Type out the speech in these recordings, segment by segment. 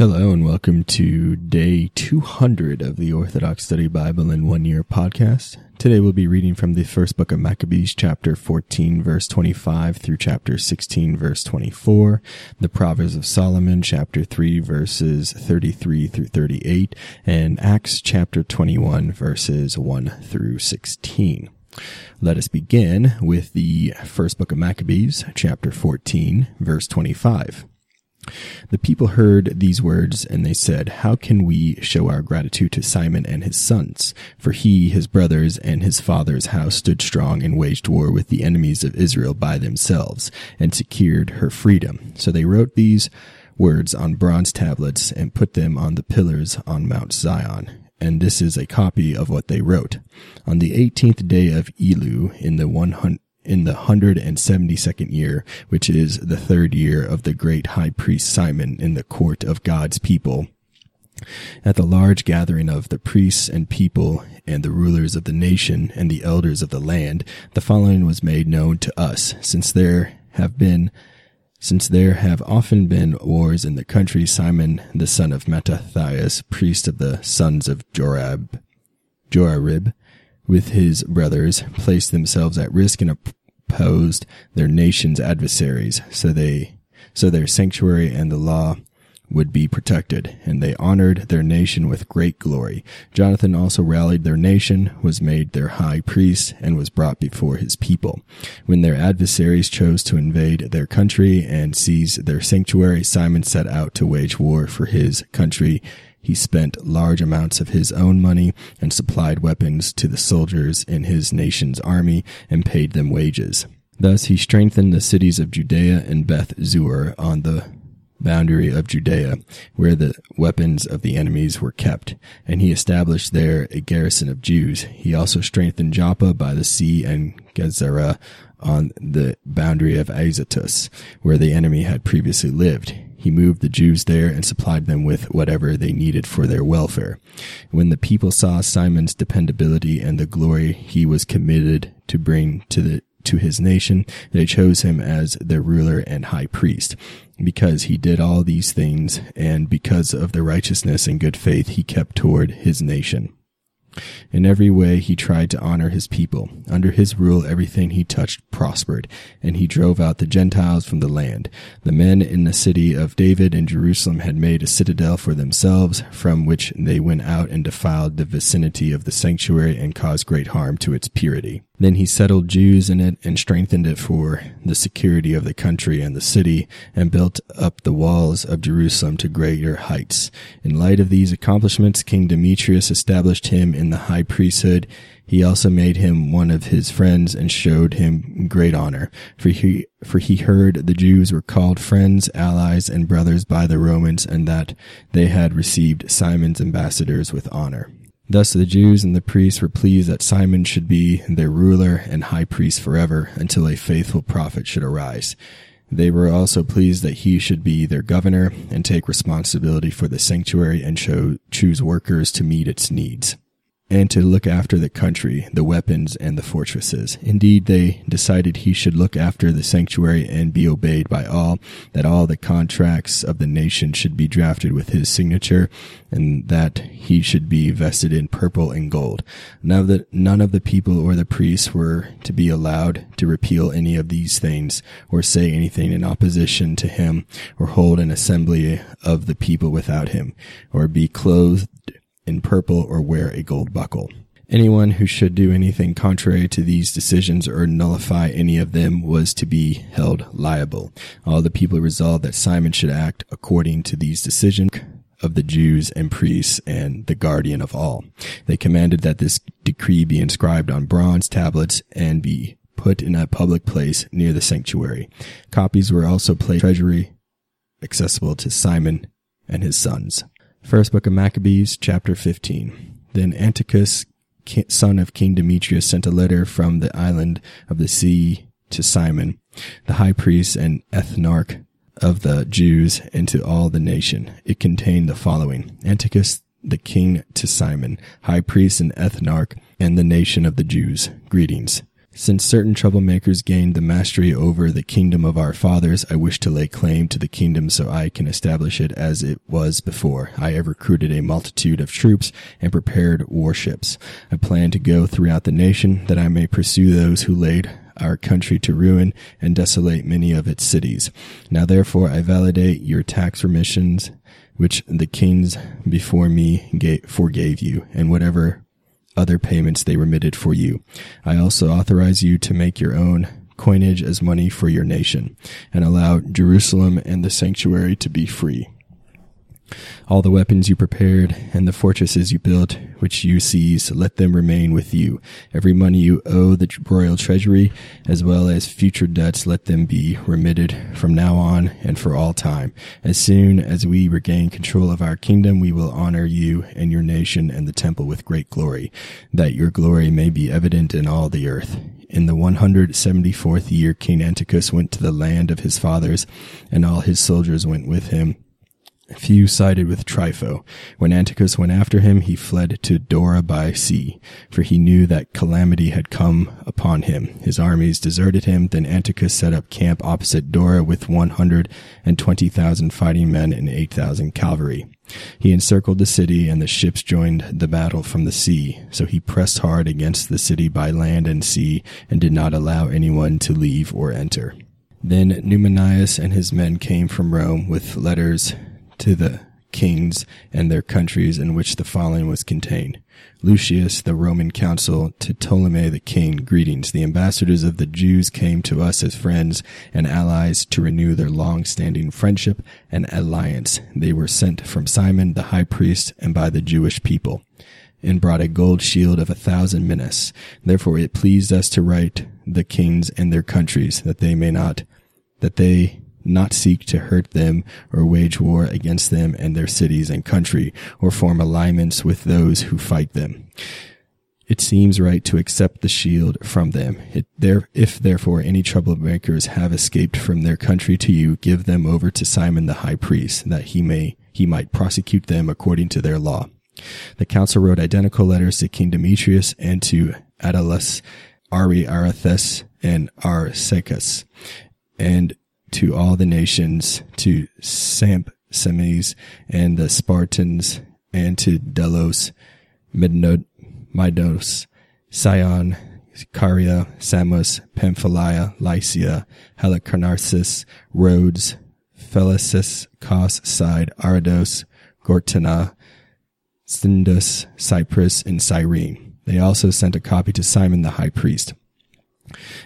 Hello and welcome to day 200 of the Orthodox Study Bible in One Year podcast. Today we'll be reading from the first book of Maccabees, chapter 14, verse 25 through chapter 16, verse 24, the Proverbs of Solomon, chapter 3, verses 33 through 38, and Acts, chapter 21, verses 1 through 16. Let us begin with the first book of Maccabees, chapter 14, verse 25. The people heard these words and they said, How can we show our gratitude to Simon and his sons? For he, his brothers, and his father's house stood strong and waged war with the enemies of Israel by themselves and secured her freedom. So they wrote these words on bronze tablets and put them on the pillars on Mount Zion. And this is a copy of what they wrote. On the 18th day of Elul in the 100 in the 172nd year, which is the third year of the great high priest Simon in the court of God's people. At the large gathering of the priests and people and the rulers of the nation and the elders of the land, the following was made known to us, since there have been since there have often been wars in the country, Simon, the son of Mattathias, priest of the sons of Jorab, Jorarib, with his brothers, placed themselves at risk and opposed their nation's adversaries, so they, so their sanctuary and the law would be protected, and they honored their nation with great glory. Jonathan also rallied their nation, was made their high priest, and was brought before his people. When their adversaries chose to invade their country and seize their sanctuary, Simon set out to wage war for his country he spent large amounts of his own money and supplied weapons to the soldiers in his nation's army and paid them wages. Thus he strengthened the cities of Judea and Beth Zur on the boundary of Judea, where the weapons of the enemies were kept, and he established there a garrison of Jews. He also strengthened Joppa by the sea and Gezerah on the boundary of Azotus, where the enemy had previously lived. He moved the Jews there and supplied them with whatever they needed for their welfare. When the people saw Simon's dependability and the glory he was committed to bring to the to his nation, they chose him as their ruler and high priest. Because he did all these things, and because of the righteousness and good faith he kept toward his nation. In every way he tried to honor his people. Under his rule everything he touched prospered, and he drove out the Gentiles from the land. The men in the city of David in Jerusalem had made a citadel for themselves, from which they went out and defiled the vicinity of the sanctuary and caused great harm to its purity. Then he settled Jews in it and strengthened it for the security of the country and the city and built up the walls of Jerusalem to greater heights. In light of these accomplishments, King Demetrius established him in the high priesthood. He also made him one of his friends and showed him great honor, for he, for he heard the Jews were called friends, allies, and brothers by the Romans and that they had received Simon's ambassadors with honor. Thus the Jews and the priests were pleased that Simon should be their ruler and high priest forever until a faithful prophet should arise. They were also pleased that he should be their governor and take responsibility for the sanctuary and choose workers to meet its needs and to look after the country, the weapons, and the fortresses. Indeed, they decided he should look after the sanctuary and be obeyed by all, that all the contracts of the nation should be drafted with his signature, and that he should be vested in purple and gold. Now that none of the people or the priests were to be allowed to repeal any of these things, or say anything in opposition to him, or hold an assembly of the people without him, or be clothed in purple or wear a gold buckle. Anyone who should do anything contrary to these decisions or nullify any of them was to be held liable. All the people resolved that Simon should act according to these decisions of the Jews and priests and the guardian of all. They commanded that this decree be inscribed on bronze tablets and be put in a public place near the sanctuary. Copies were also placed treasury accessible to Simon and his sons. First book of Maccabees, chapter 15. Then Antiochus, son of King Demetrius, sent a letter from the island of the sea to Simon, the high priest and ethnarch of the Jews, and to all the nation. It contained the following. Antiochus the king to Simon, high priest and ethnarch, and the nation of the Jews. Greetings. Since certain troublemakers gained the mastery over the kingdom of our fathers, I wish to lay claim to the kingdom so I can establish it as it was before. I have recruited a multitude of troops and prepared warships. I plan to go throughout the nation that I may pursue those who laid our country to ruin and desolate many of its cities. Now therefore I validate your tax remissions, which the kings before me gave, forgave you, and whatever other payments they remitted for you. I also authorize you to make your own coinage as money for your nation, and allow Jerusalem and the sanctuary to be free. All the weapons you prepared and the fortresses you built, which you seize, let them remain with you. Every money you owe the royal treasury, as well as future debts, let them be remitted from now on and for all time. As soon as we regain control of our kingdom, we will honor you and your nation and the temple with great glory, that your glory may be evident in all the earth. In the 174th year, King Antiochus went to the land of his fathers, and all his soldiers went with him Few sided with Trypho. When Antiochus went after him, he fled to Dora by sea, for he knew that calamity had come upon him. His armies deserted him. Then Antiochus set up camp opposite Dora with 120,000 fighting men and 8,000 cavalry. He encircled the city and the ships joined the battle from the sea. So he pressed hard against the city by land and sea and did not allow anyone to leave or enter. Then Numenius and his men came from Rome with letters to the kings and their countries in which the following was contained. Lucius, the Roman consul, to Ptolemy the king, greetings. The ambassadors of the Jews came to us as friends and allies to renew their long-standing friendship and alliance. They were sent from Simon the high priest and by the Jewish people and brought a gold shield of a thousand minas. Therefore it pleased us to write the kings and their countries that they may not, that they not seek to hurt them or wage war against them and their cities and country or form alliance with those who fight them. It seems right to accept the shield from them. It, there, if therefore any troublemakers have escaped from their country to you, give them over to Simon the high priest, that he may, he might prosecute them according to their law. The council wrote identical letters to King Demetrius and to Attalus, Ariarathes, and Arsaces, and to all the nations, to Sampsames and the Spartans, and to Delos, Midos, Sion, Caria, Samos, Pamphylia, Lycia, Halicarnassus, Rhodes, Philipsis, Cos, Side, Arados, Gortyna, Sindus, Cyprus, and Cyrene. They also sent a copy to Simon the high priest.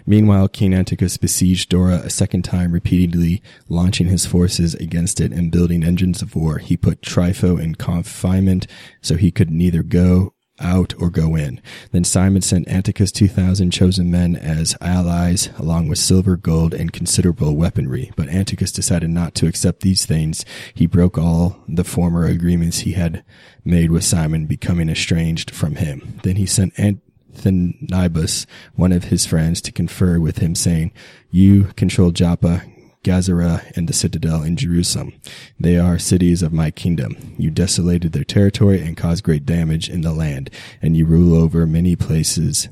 Meanwhile, King Antiochus besieged Dora a second time, repeatedly launching his forces against it and building engines of war. He put Trypho in confinement so he could neither go out or go in. Then Simon sent Antiochus 2,000 chosen men as allies, along with silver, gold, and considerable weaponry. But Antiochus decided not to accept these things. He broke all the former agreements he had made with Simon, becoming estranged from him. Then he sent Ant- Athenobius, one of his friends, to confer with him, saying, You control Joppa, Gazara, and the citadel in Jerusalem. They are cities of my kingdom. You desolated their territory and caused great damage in the land, and you rule over many places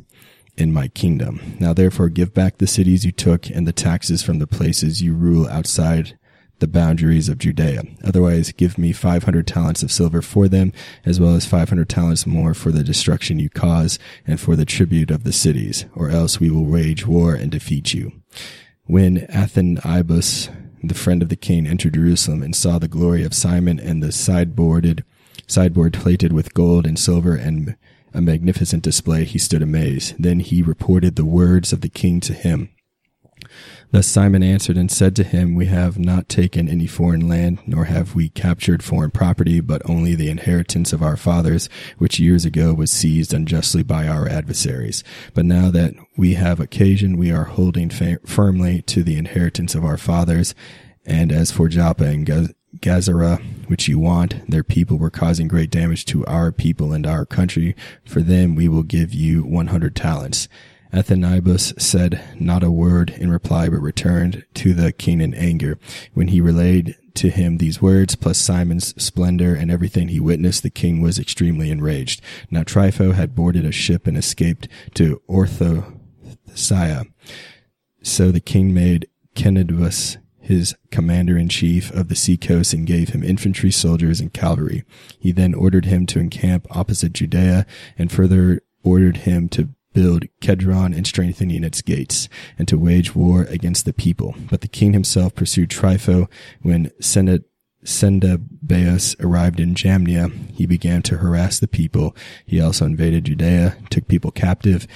in my kingdom. Now therefore give back the cities you took and the taxes from the places you rule outside the boundaries of Judea. Otherwise, give me 500 talents of silver for them, as well as 500 talents more for the destruction you cause and for the tribute of the cities, or else we will wage war and defeat you. When Athenobius, the friend of the king, entered Jerusalem and saw the glory of Simon and the sideboarded, sideboard plated with gold and silver and a magnificent display, he stood amazed. Then he reported the words of the king to him. Thus Simon answered and said to him, We have not taken any foreign land, nor have we captured foreign property, but only the inheritance of our fathers, which years ago was seized unjustly by our adversaries. But now that we have occasion, we are holding fa- firmly to the inheritance of our fathers. And as for Joppa and Gaz- Gazara, which you want, their people were causing great damage to our people and our country. For them we will give you 100 talents. Athenobius said not a word in reply, but returned to the king in anger. When he relayed to him these words, plus Simon's splendor and everything he witnessed, the king was extremely enraged. Now Trypho had boarded a ship and escaped to Ortho Bethsaida. So the king made Kenedus his commander in chief of the seacoast and gave him infantry, soldiers, and cavalry. He then ordered him to encamp opposite Judea and further ordered him to build Kedron and strengthening its gates, and to wage war against the people. But the king himself pursued Trypho when Senat Cendebeus arrived in Jamnia, he began to harass the people. He also invaded Judea, took people captive,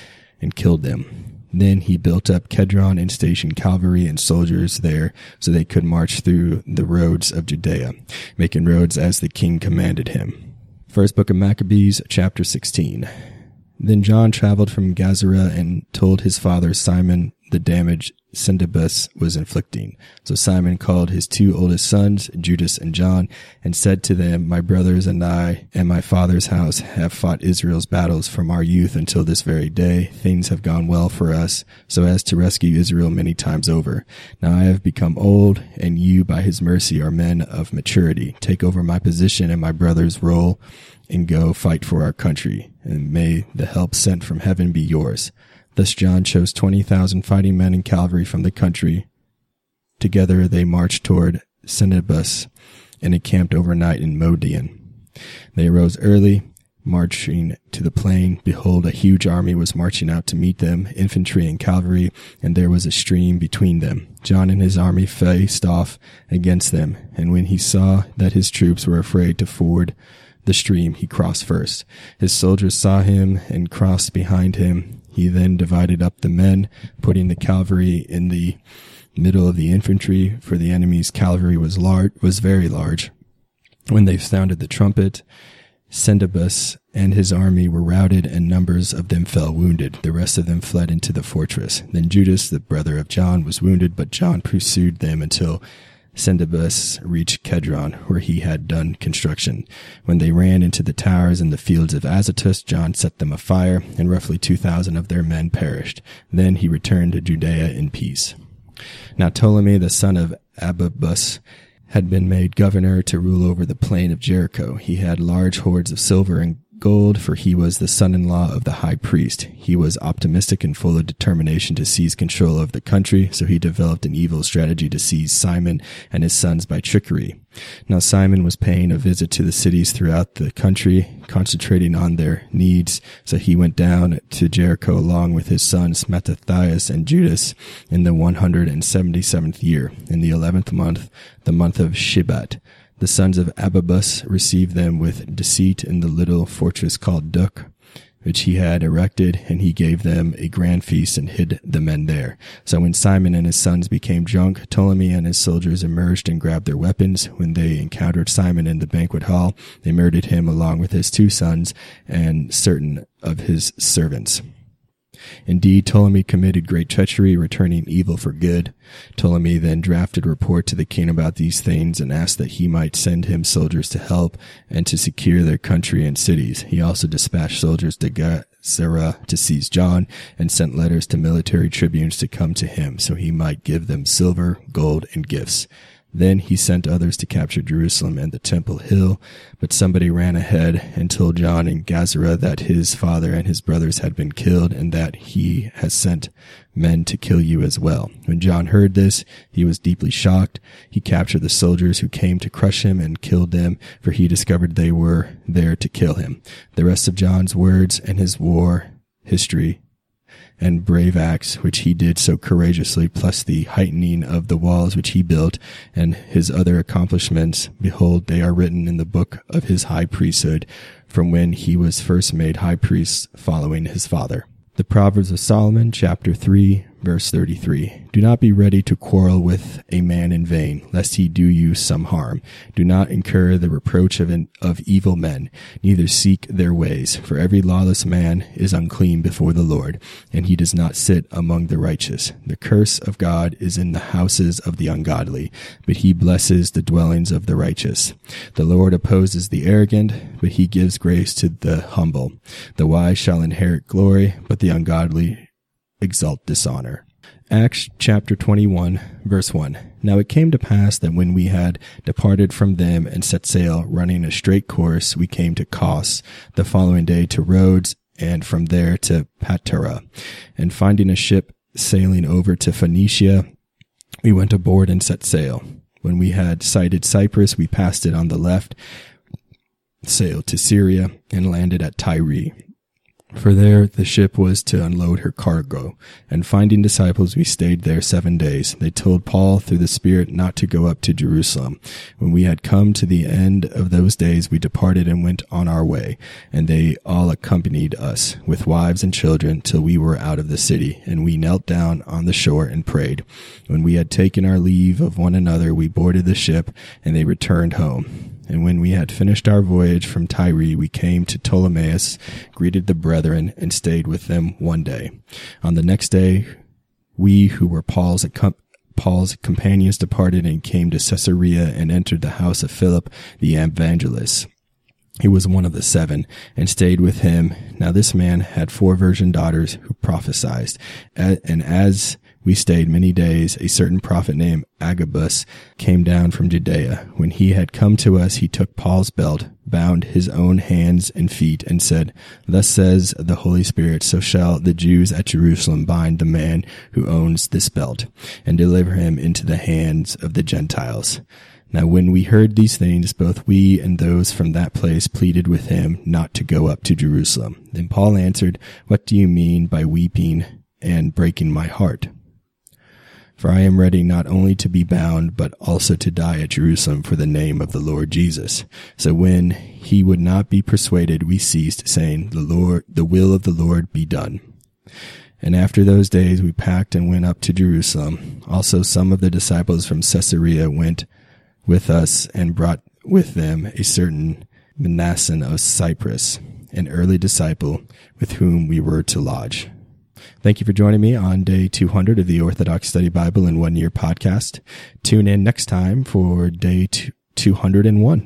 and killed them. Then he built up Kedron and stationed cavalry and soldiers there so they could march through the roads of Judea, making roads as the king commanded him. First book of Maccabees, chapter 16. Then John traveled from Gazara and told his father Simon the damage Cendebeus was inflicting. So Simon called his two oldest sons, Judas and John, and said to them, My brothers and I and my father's house have fought Israel's battles from our youth until this very day. Things have gone well for us, so as to rescue Israel many times over. Now I have become old, and you, by his mercy, are men of maturity. Take over my position and my brother's role, and go fight for our country, and may the help sent from heaven be yours. Thus John chose 20,000 fighting men and cavalry from the country. Together they marched toward Senebus and encamped overnight in Modein. They arose early, marching to the plain. Behold, a huge army was marching out to meet them, infantry and cavalry, and there was a stream between them. John and his army faced off against them, and when he saw that his troops were afraid to ford the stream, he crossed first. His soldiers saw him and crossed behind him, he then divided up the men, putting the cavalry in the middle of the infantry, for the enemy's cavalry was large, was very large. When they sounded the trumpet, Cendebeus and his army were routed, and numbers of them fell wounded. The rest of them fled into the fortress. Then Judas, the brother of John, was wounded, but John pursued them until Cendebeus reached Kedron, where he had done construction. When they ran into the towers in the fields of Azotus, John set them afire, and roughly two thousand of their men perished. Then he returned to Judea in peace. Now Ptolemy, the son of Abibus, had been made governor to rule over the plain of Jericho. He had large hoards of silver and gold, for he was the son-in-law of the high priest. He was optimistic and full of determination to seize control of the country, so he developed an evil strategy to seize Simon and his sons by trickery. Now Simon was paying a visit to the cities throughout the country, concentrating on their needs, so he went down to Jericho along with his sons Mattathias and Judas in the 177th year, in the 11th month, the month of Shebat. The sons of Abibus received them with deceit in the little fortress called Duk, which he had erected, and he gave them a grand feast and hid the men there. So when Simon and his sons became drunk, Ptolemy and his soldiers emerged and grabbed their weapons. When they encountered Simon in the banquet hall, they murdered him along with his two sons and certain of his servants. Indeed, Ptolemy committed great treachery, returning evil for good. Ptolemy then drafted report to the king about these things and asked that he might send him soldiers to help and to secure their country and cities. He also dispatched soldiers to Gazara to seize John and sent letters to military tribunes to come to him so he might give them silver, gold, and gifts. Then he sent others to capture Jerusalem and the Temple Hill, but somebody ran ahead and told John in Gazara that his father and his brothers had been killed and that he has sent men to kill you as well. When John heard this, he was deeply shocked. He captured the soldiers who came to crush him and killed them, for he discovered they were there to kill him. The rest of John's words and his war history and brave acts which he did so courageously, plus the heightening of the walls which he built, and his other accomplishments, behold, they are written in the book of his high priesthood, from when he was first made high priest following his father. The Proverbs of Solomon, chapter 3, verse 33. Do not be ready to quarrel with a man in vain, lest he do you some harm. Do not incur the reproach of, an, of evil men, neither seek their ways, for every lawless man is unclean before the Lord, and he does not sit among the righteous. The curse of God is in the houses of the ungodly, but he blesses the dwellings of the righteous. The Lord opposes the arrogant, but he gives grace to the humble. The wise shall inherit glory, but the ungodly exalt dishonor. Acts chapter 21, verse 1. Now it came to pass that when we had departed from them and set sail, running a straight course, we came to Kos, the following day to Rhodes, and from there to Patara. And finding a ship sailing over to Phoenicia, we went aboard and set sail. When we had sighted Cyprus, we passed it on the left, sailed to Syria, and landed at Tyre. For there the ship was to unload her cargo, and finding disciples we stayed there seven days. They told Paul through the Spirit not to go up to Jerusalem. When we had come to the end of those days, we departed and went on our way, and they all accompanied us with wives and children till we were out of the city, and we knelt down on the shore and prayed. When we had taken our leave of one another, we boarded the ship, and they returned home. And when we had finished our voyage from Tyre, we came to Ptolemais, greeted the brethren, and stayed with them one day. On the next day, we who were Paul's, Paul's companions departed and came to Caesarea and entered the house of Philip the evangelist. He was one of the seven and stayed with him. Now this man had four virgin daughters who prophesied. And as we stayed many days. A certain prophet named Agabus came down from Judea. When he had come to us, he took Paul's belt, bound his own hands and feet, and said, Thus says the Holy Spirit, so shall the Jews at Jerusalem bind the man who owns this belt, and deliver him into the hands of the Gentiles. Now when we heard these things, both we and those from that place pleaded with him not to go up to Jerusalem. Then Paul answered, What do you mean by weeping and breaking my heart? For I am ready not only to be bound, but also to die at Jerusalem for the name of the Lord Jesus. So when he would not be persuaded, we ceased, saying, The Lord, the will of the Lord be done. And after those days we packed and went up to Jerusalem. Also some of the disciples from Caesarea went with us and brought with them a certain Mnason of Cyprus, an early disciple with whom we were to lodge. Thank you for joining me on day 200 of the Orthodox Study Bible in One Year podcast. Tune in next time for day 201.